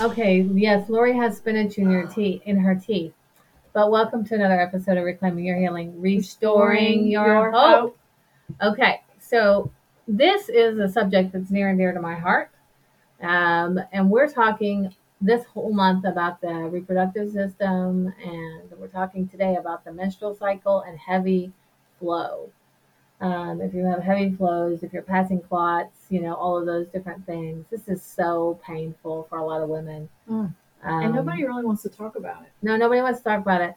Okay, yes, Lori has spinach in your teeth in her tea. But welcome to another episode of Reclaiming Your Healing, Restoring, Your, hope. Okay, so this is a subject that's near and dear to my heart. Um, and we're talking this whole month about the reproductive system, and we're talking today about the menstrual cycle and heavy flow. Um, if you have heavy flows, if you're passing clots, you know, all of those different things. This is so painful for a lot of women. Mm. Um, and nobody really wants to talk about it. no, nobody wants to talk about it.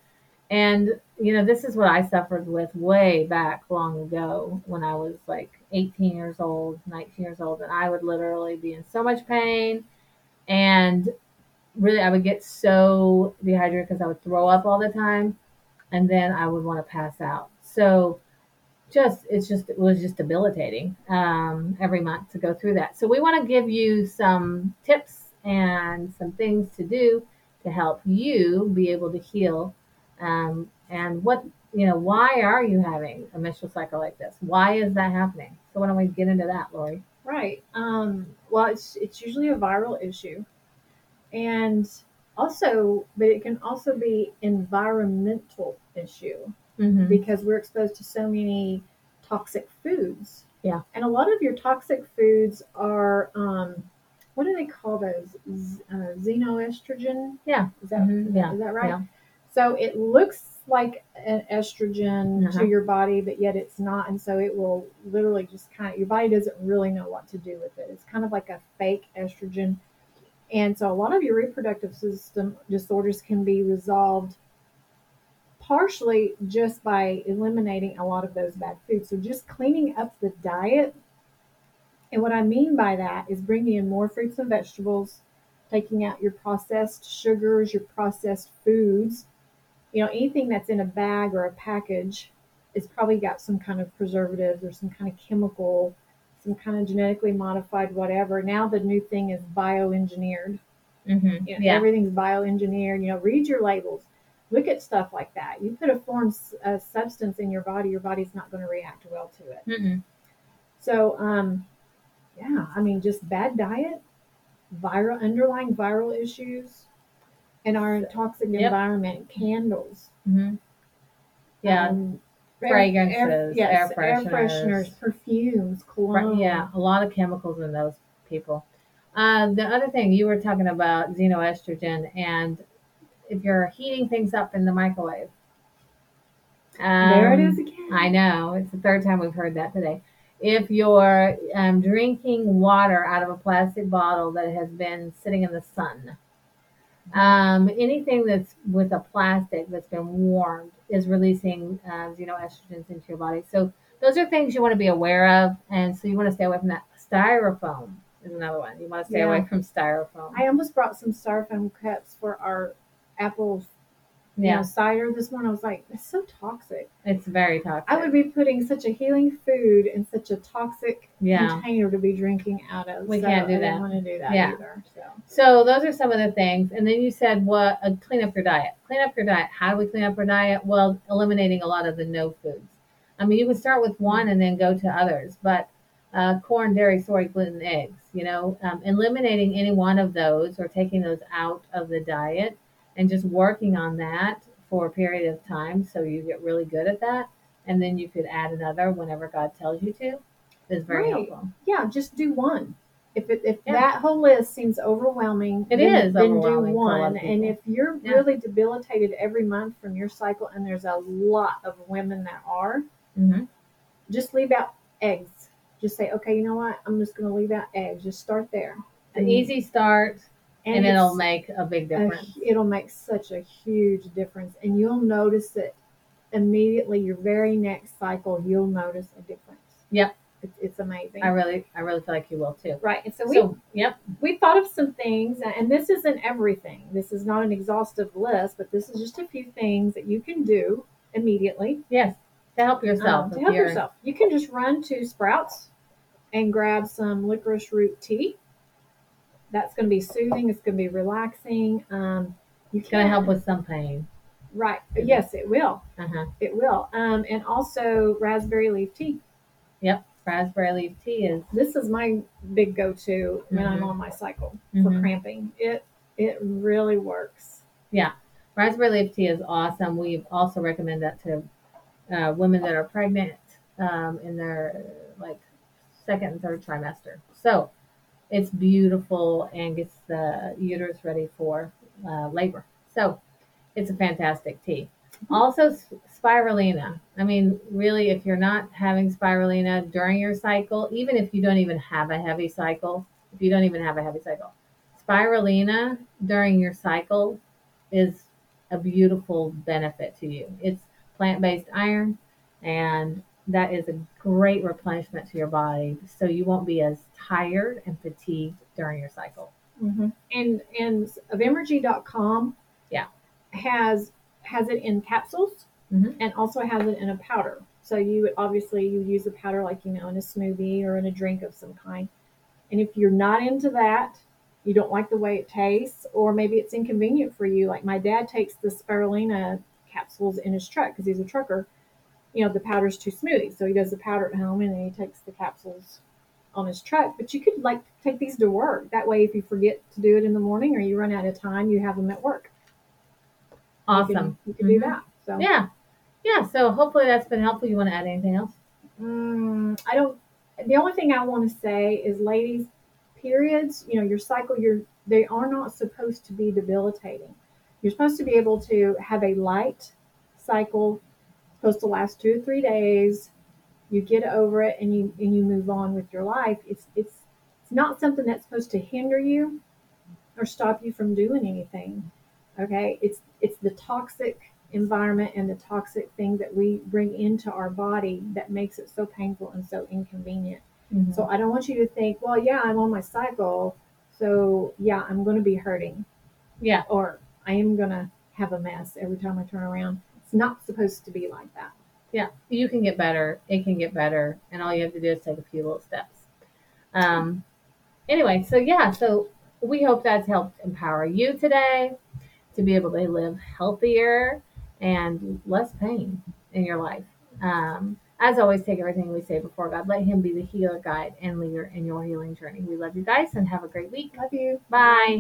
And, you know, this is what I suffered with way back long ago when I was like 18 years old, 19 years old. And I would literally be in so much pain. And really, I would get so dehydrated because I would throw up all the time. And then I would want to pass out. So, just it's just it was just debilitating um, every month to go through that. So we want to give you some tips and some things to do to help you be able to heal. Um, and what you know, why are you having a menstrual cycle like this? Why is that happening? So why don't we get into that, Lori? Right. Um, well, it's it's usually a viral issue, and also, but it can also be environmental issue Mm-hmm. because we're exposed to so many toxic foods. Yeah. And a lot of your toxic foods are, um, what do they call those? Z- uh, xenoestrogen. Yeah. Is that Mhm. Yeah. is that right? Yeah. So it looks like an estrogen Uh-huh. to your body, but yet it's not. And so it will literally just kind of, your body doesn't really know what to do with it. It's kind of like a fake estrogen. And so a lot of your reproductive system disorders can be resolved partially just by eliminating a lot of those bad foods. So just cleaning up the diet. And what I mean by that is bringing in more fruits and vegetables, taking out your processed sugars, your processed foods. You know, anything that's in a bag or a package is probably got some kind of preservatives or some kind of chemical, some kind of genetically modified whatever. Now the new thing is bioengineered. Mm-hmm. You know, Yeah. Everything's bioengineered. You know, read your labels. Look at stuff like that. You put a foreign s- a substance in your body, your body's not going to react well to it. Mm-mm. So, um, yeah, I mean, just bad diet, viral underlying viral issues, and our toxic Yep. environment, candles, Mm-hmm. Yeah. um, Fragrances, yes, air air fresheners. fresheners, perfumes, cologne. Yeah, a lot of chemicals in those people. Uh, the other thing you were talking about xenoestrogen, and if you're heating things up in the microwave, there it um, again. I know it's the third time we've heard that today. If you're um, drinking water out of a plastic bottle that has been sitting in the sun, um, anything that's with a plastic that's been warmed is releasing uh, xenoestrogens into your body. So those are things you want to be aware of, and so you want to stay away from that. Styrofoam is another one. You want to stay Yeah. away from styrofoam. I almost brought some styrofoam cups for our apple you yeah, know, cider this morning. I was like, it's so toxic. it's very toxic. I would be putting such a healing food in such a toxic yeah. container to be drinking out of. We So can't do I that. didn't want to do that Yeah. either. So So those are some of the things. And then you said, what? Uh, clean up your diet. Clean up your diet. How do we clean up our diet? Well, eliminating a lot of the no foods. I mean, you can start with one and then go to others, but uh, corn, dairy, soy, gluten, eggs. You know, um, eliminating any one of those or taking those out of the diet and just working on that for a period of time so you get really good at that. And then you could add another whenever God tells you to. Is very Right. helpful. yeah, just do one. If it, if Yeah. that whole list seems overwhelming, It then, is then do for a lot one. And if you're Yeah. really debilitated every month from your cycle, and there's a lot of women that are, hmm just leave out eggs. Just say, okay, you know what? I'm just going to leave out eggs. Just start there. An easy start, and, it's- it'll make a big a- difference. it'll make such a huge difference and you'll notice it immediately your very next cycle you'll notice a difference Yep. it's, it's amazing I really, I really feel like you will too. right and so we So, yep, we thought of some things and this isn't everything this is not an exhaustive list but this is just a few things that you can do immediately yes, to help yourself. um, to help yourself you can just run to sprouts and grab some licorice root tea that's going to be soothing it's going to be relaxing um, you It's gonna help with some pain. Right. Yes, it will. Uh huh. It will. Um, and also raspberry leaf tea. Yep. Raspberry leaf tea is. This is my big go-to when I'm Mhm. on my cycle for Mhm. cramping. It It really works. Yeah, raspberry leaf tea is awesome. We also recommend that to uh, women that are pregnant um, in their like second and third trimester. So it's beautiful and gets the uterus ready for uh, labor. So it's a fantastic tea. Also, spirulina. I mean, really, if you're not having spirulina during your cycle, even if you don't even have a heavy cycle, if you don't even have a heavy cycle, spirulina during your cycle is a beautiful benefit to you. It's plant based iron, and that is a great replenishment to your body so you won't be as tired and fatigued during your cycle. Mm-hmm. And and Avenergy.com Yeah. has has it in capsules Mhm. and also has it in a powder. So you would obviously you would use a powder like you know in a smoothie or in a drink of some kind. And if you're not into that, you don't like the way it tastes, or maybe it's inconvenient for you. Like my dad takes the spirulina capsules in his truck because he's a trucker. You know the powder's too smoothie, so he does the powder at home and then he takes the capsules on his truck. But you could like take these to work. That way, if you forget to do it in the morning or you run out of time, you have them at work. You Awesome. can, you can do Mhm. that. So Yeah. Yeah. So hopefully that's been helpful. You want to add anything else? Mm, I don't. The only thing I want to say is, ladies, periods. You know, your cycle. You're. They are not supposed to be debilitating. You're supposed to be able to have a light cycle. Supposed to last two or three days. You get over it and you and you move on with your life. It's it's it's not something that's supposed to hinder you or stop you from doing anything. Okay, it's it's the toxic environment and the toxic thing that we bring into our body that makes it so painful and so inconvenient. Mm-hmm. So I don't want you to think, well, yeah, I'm on my cycle, so yeah, I'm going to be hurting yeah. or I am going to have a mess every time I turn around. It's not supposed to be like that. Yeah. You can get better. It can get better. And all you have to do is take a few little steps. Um, anyway, so yeah, so we hope that's helped empower you today to be able to live healthier and less pain in your life. Um, as always, take everything we say before God. Let Him be the healer, guide, and leader in your healing journey. We love you guys and have a great week. Love you. Bye.